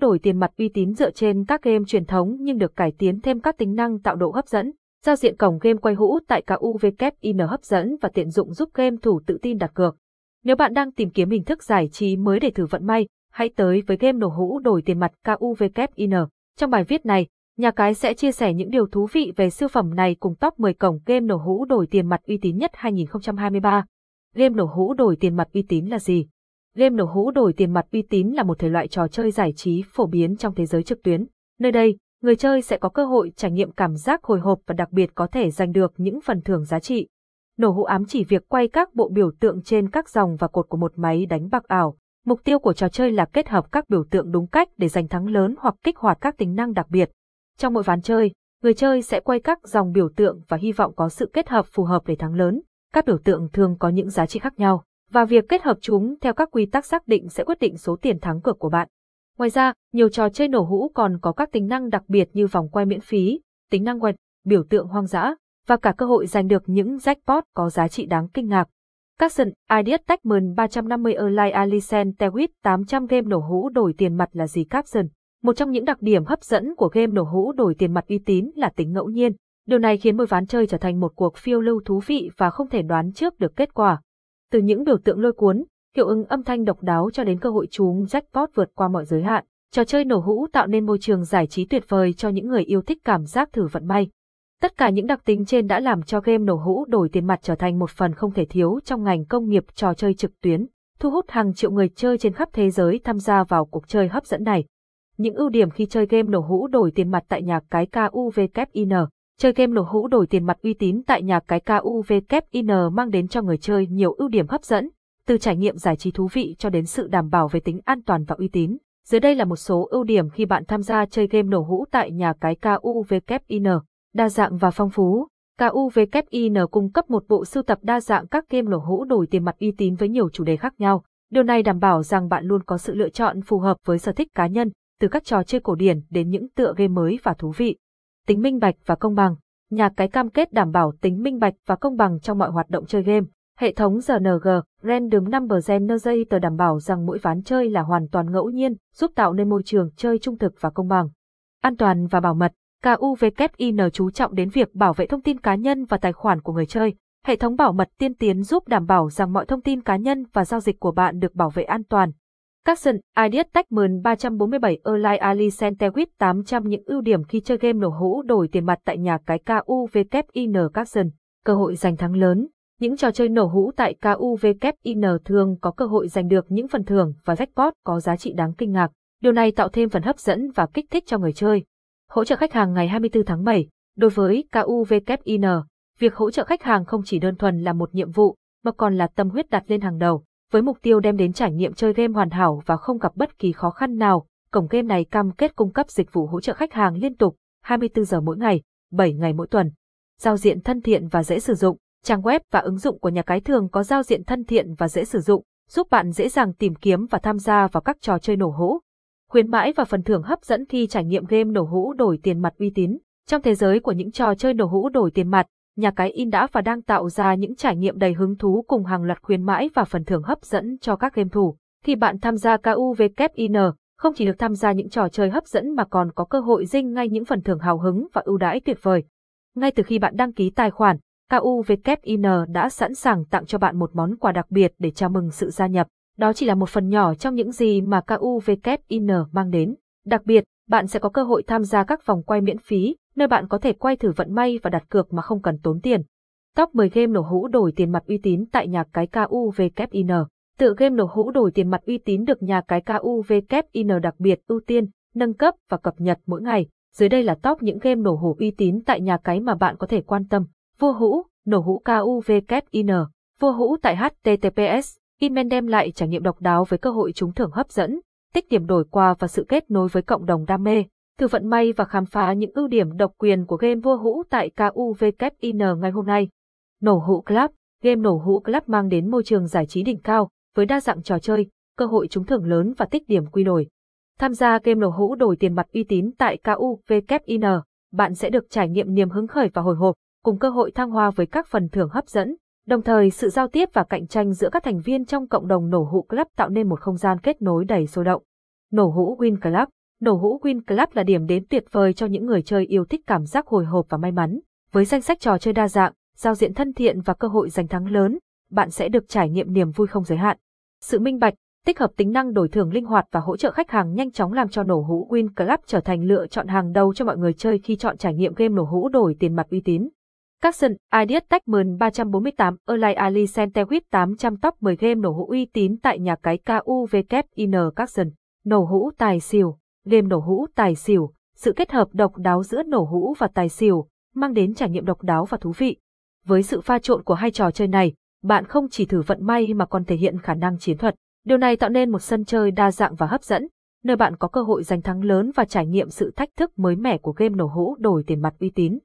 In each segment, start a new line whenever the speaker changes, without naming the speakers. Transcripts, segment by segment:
đổi tiền mặt uy tín dựa trên các game truyền thống nhưng được cải tiến thêm các tính năng tạo độ hấp dẫn. Giao diện cổng game quay hũ tại KUVKIN hấp dẫn và tiện dụng giúp game thủ tự tin đặt cược. Nếu bạn đang tìm kiếm hình thức giải trí mới để thử vận may, hãy tới với game nổ hũ đổi tiền mặt KUVKIN. Trong bài viết này, nhà cái sẽ chia sẻ những điều thú vị về siêu phẩm này cùng top 10 cổng game nổ hũ đổi tiền mặt uy tín nhất 2023. Game nổ hũ đổi tiền mặt uy tín là gì? Game nổ hũ đổi tiền mặt uy tín là một thể loại trò chơi giải trí phổ biến trong thế giới trực tuyến. Nơi đây, người chơi sẽ có cơ hội trải nghiệm cảm giác hồi hộp và đặc biệt có thể giành được những phần thưởng giá trị. Nổ hũ ám chỉ việc quay các bộ biểu tượng trên các dòng và cột của một máy đánh bạc ảo. Mục tiêu của trò chơi là kết hợp các biểu tượng đúng cách để giành thắng lớn hoặc kích hoạt các tính năng đặc biệt. Trong mỗi ván chơi, người chơi sẽ quay các dòng biểu tượng và hy vọng có sự kết hợp phù hợp để thắng lớn. Các biểu tượng thường có những giá trị khác nhau, và việc kết hợp chúng theo các quy tắc xác định sẽ quyết định số tiền thắng cược của bạn. Ngoài ra, nhiều trò chơi nổ hũ còn có các tính năng đặc biệt như vòng quay miễn phí, tính năng quẹt, biểu tượng hoang dã, và cả cơ hội giành được những jackpot có giá trị đáng kinh ngạc. Các sân Ideas Techman 350 Erlai Alicent Tewit 800 game nổ hũ đổi tiền mặt là gì Capson? Một trong những đặc điểm hấp dẫn của game nổ hũ đổi tiền mặt uy tín là tính ngẫu nhiên. Điều này khiến mỗi ván chơi trở thành một cuộc phiêu lưu thú vị và không thể đoán trước được kết quả. Từ những biểu tượng lôi cuốn, hiệu ứng âm thanh độc đáo cho đến cơ hội trúng jackpot vượt qua mọi giới hạn, trò chơi nổ hũ tạo nên môi trường giải trí tuyệt vời cho những người yêu thích cảm giác thử vận may. Tất cả những đặc tính trên đã làm cho game nổ hũ đổi tiền mặt trở thành một phần không thể thiếu trong ngành công nghiệp trò chơi trực tuyến, thu hút hàng triệu người chơi trên khắp thế giới tham gia vào cuộc chơi hấp dẫn này. Những ưu điểm khi chơi game nổ hũ đổi tiền mặt tại nhà cái KUVKIN Chơi game nổ hũ đổi tiền mặt uy tín tại nhà cái KUVKIN mang đến cho người chơi nhiều ưu điểm hấp dẫn, từ trải nghiệm giải trí thú vị cho đến sự đảm bảo về tính an toàn và uy tín. Dưới đây là một số ưu điểm khi bạn tham gia chơi game nổ hũ tại nhà cái KUVKIN. Đa dạng và phong phú. KUVKIN cung cấp một bộ sưu tập đa dạng các game nổ hũ đổi tiền mặt uy tín với nhiều chủ đề khác nhau. Điều này đảm bảo rằng bạn luôn có sự lựa chọn phù hợp với sở thích cá nhân, từ các trò chơi cổ điển đến những tựa game mới và thú vị tính minh bạch và công bằng. Nhà cái cam kết đảm bảo tính minh bạch và công bằng trong mọi hoạt động chơi game. Hệ thống RNG, Random Number Generator đảm bảo rằng mỗi ván chơi là hoàn toàn ngẫu nhiên, giúp tạo nên môi trường chơi trung thực và công bằng. An toàn và bảo mật, KUVKIN chú trọng đến việc bảo vệ thông tin cá nhân và tài khoản của người chơi. Hệ thống bảo mật tiên tiến giúp đảm bảo rằng mọi thông tin cá nhân và giao dịch của bạn được bảo vệ an toàn, Capson, Ideas Techman 347 Erlai Ali Centewit 800 những ưu điểm khi chơi game nổ hũ đổi tiền mặt tại nhà cái KUVKIN Capson. Cơ hội giành thắng lớn. Những trò chơi nổ hũ tại KUVKIN thường có cơ hội giành được những phần thưởng và jackpot có giá trị đáng kinh ngạc. Điều này tạo thêm phần hấp dẫn và kích thích cho người chơi. Hỗ trợ khách hàng ngày 24 tháng 7. Đối với KUVKIN, việc hỗ trợ khách hàng không chỉ đơn thuần là một nhiệm vụ, mà còn là tâm huyết đặt lên hàng đầu. Với mục tiêu đem đến trải nghiệm chơi game hoàn hảo và không gặp bất kỳ khó khăn nào, cổng game này cam kết cung cấp dịch vụ hỗ trợ khách hàng liên tục, 24 giờ mỗi ngày, 7 ngày mỗi tuần. Giao diện thân thiện và dễ sử dụng, trang web và ứng dụng của nhà cái thường có giao diện thân thiện và dễ sử dụng, giúp bạn dễ dàng tìm kiếm và tham gia vào các trò chơi nổ hũ. Khuyến mãi và phần thưởng hấp dẫn khi trải nghiệm game nổ hũ đổi tiền mặt uy tín. Trong thế giới của những trò chơi nổ hũ đổi tiền mặt, nhà cái in đã và đang tạo ra những trải nghiệm đầy hứng thú cùng hàng loạt khuyến mãi và phần thưởng hấp dẫn cho các game thủ. Khi bạn tham gia KUVKIN, không chỉ được tham gia những trò chơi hấp dẫn mà còn có cơ hội dinh ngay những phần thưởng hào hứng và ưu đãi tuyệt vời. Ngay từ khi bạn đăng ký tài khoản, KUVKIN đã sẵn sàng tặng cho bạn một món quà đặc biệt để chào mừng sự gia nhập. Đó chỉ là một phần nhỏ trong những gì mà KUVKIN mang đến. Đặc biệt, bạn sẽ có cơ hội tham gia các vòng quay miễn phí, nơi bạn có thể quay thử vận may và đặt cược mà không cần tốn tiền. Top 10 game nổ hũ đổi tiền mặt uy tín tại nhà cái KUVKIN. Tự game nổ hũ đổi tiền mặt uy tín được nhà cái KUVKIN đặc biệt ưu tiên, nâng cấp và cập nhật mỗi ngày. Dưới đây là top những game nổ hũ uy tín tại nhà cái mà bạn có thể quan tâm. Vua hũ, nổ hũ KUVKIN. Vua hũ tại HTTPS. Inmen đem lại trải nghiệm độc đáo với cơ hội trúng thưởng hấp dẫn, tích điểm đổi quà và sự kết nối với cộng đồng đam mê thử vận may và khám phá những ưu điểm độc quyền của game vua hũ tại KUVKIN ngày hôm nay. Nổ hũ Club Game nổ hũ Club mang đến môi trường giải trí đỉnh cao, với đa dạng trò chơi, cơ hội trúng thưởng lớn và tích điểm quy đổi. Tham gia game nổ hũ đổi tiền mặt uy tín tại KUVKIN, bạn sẽ được trải nghiệm niềm hứng khởi và hồi hộp, cùng cơ hội thăng hoa với các phần thưởng hấp dẫn. Đồng thời sự giao tiếp và cạnh tranh giữa các thành viên trong cộng đồng nổ hũ club tạo nên một không gian kết nối đầy sôi động. Nổ hũ Win Club Nổ hũ Win Club là điểm đến tuyệt vời cho những người chơi yêu thích cảm giác hồi hộp và may mắn. Với danh sách trò chơi đa dạng, giao diện thân thiện và cơ hội giành thắng lớn, bạn sẽ được trải nghiệm niềm vui không giới hạn. Sự minh bạch, tích hợp tính năng đổi thưởng linh hoạt và hỗ trợ khách hàng nhanh chóng làm cho nổ hũ Win Club trở thành lựa chọn hàng đầu cho mọi người chơi khi chọn trải nghiệm game nổ hũ đổi tiền mặt uy tín. Capson, Ideas Techman 348, Erlai Ali Centewit 800 top 10 game nổ hũ uy tín tại nhà cái KUVKIN Capson. Nổ hũ tài xỉu, game nổ hũ tài xỉu, sự kết hợp độc đáo giữa nổ hũ và tài xỉu, mang đến trải nghiệm độc đáo và thú vị. Với sự pha trộn của hai trò chơi này, bạn không chỉ thử vận may mà còn thể hiện khả năng chiến thuật. Điều này tạo nên một sân chơi đa dạng và hấp dẫn, nơi bạn có cơ hội giành thắng lớn và trải nghiệm sự thách thức mới mẻ của game nổ hũ đổi tiền mặt uy tín.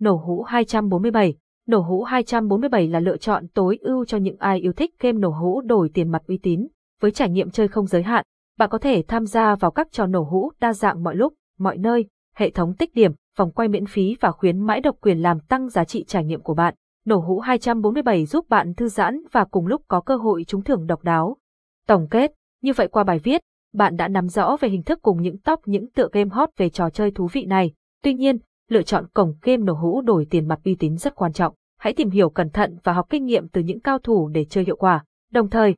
Nổ hũ 247 Nổ hũ 247 là lựa chọn tối ưu cho những ai yêu thích game nổ hũ đổi tiền mặt uy tín. Với trải nghiệm chơi không giới hạn, bạn có thể tham gia vào các trò nổ hũ đa dạng mọi lúc, mọi nơi, hệ thống tích điểm, vòng quay miễn phí và khuyến mãi độc quyền làm tăng giá trị trải nghiệm của bạn. Nổ hũ 247 giúp bạn thư giãn và cùng lúc có cơ hội trúng thưởng độc đáo. Tổng kết, như vậy qua bài viết, bạn đã nắm rõ về hình thức cùng những top những tựa game hot về trò chơi thú vị này. Tuy nhiên, lựa chọn cổng game nổ hũ đổi tiền mặt uy tín rất quan trọng. Hãy tìm hiểu cẩn thận và học kinh nghiệm từ những cao thủ để chơi hiệu quả. Đồng thời,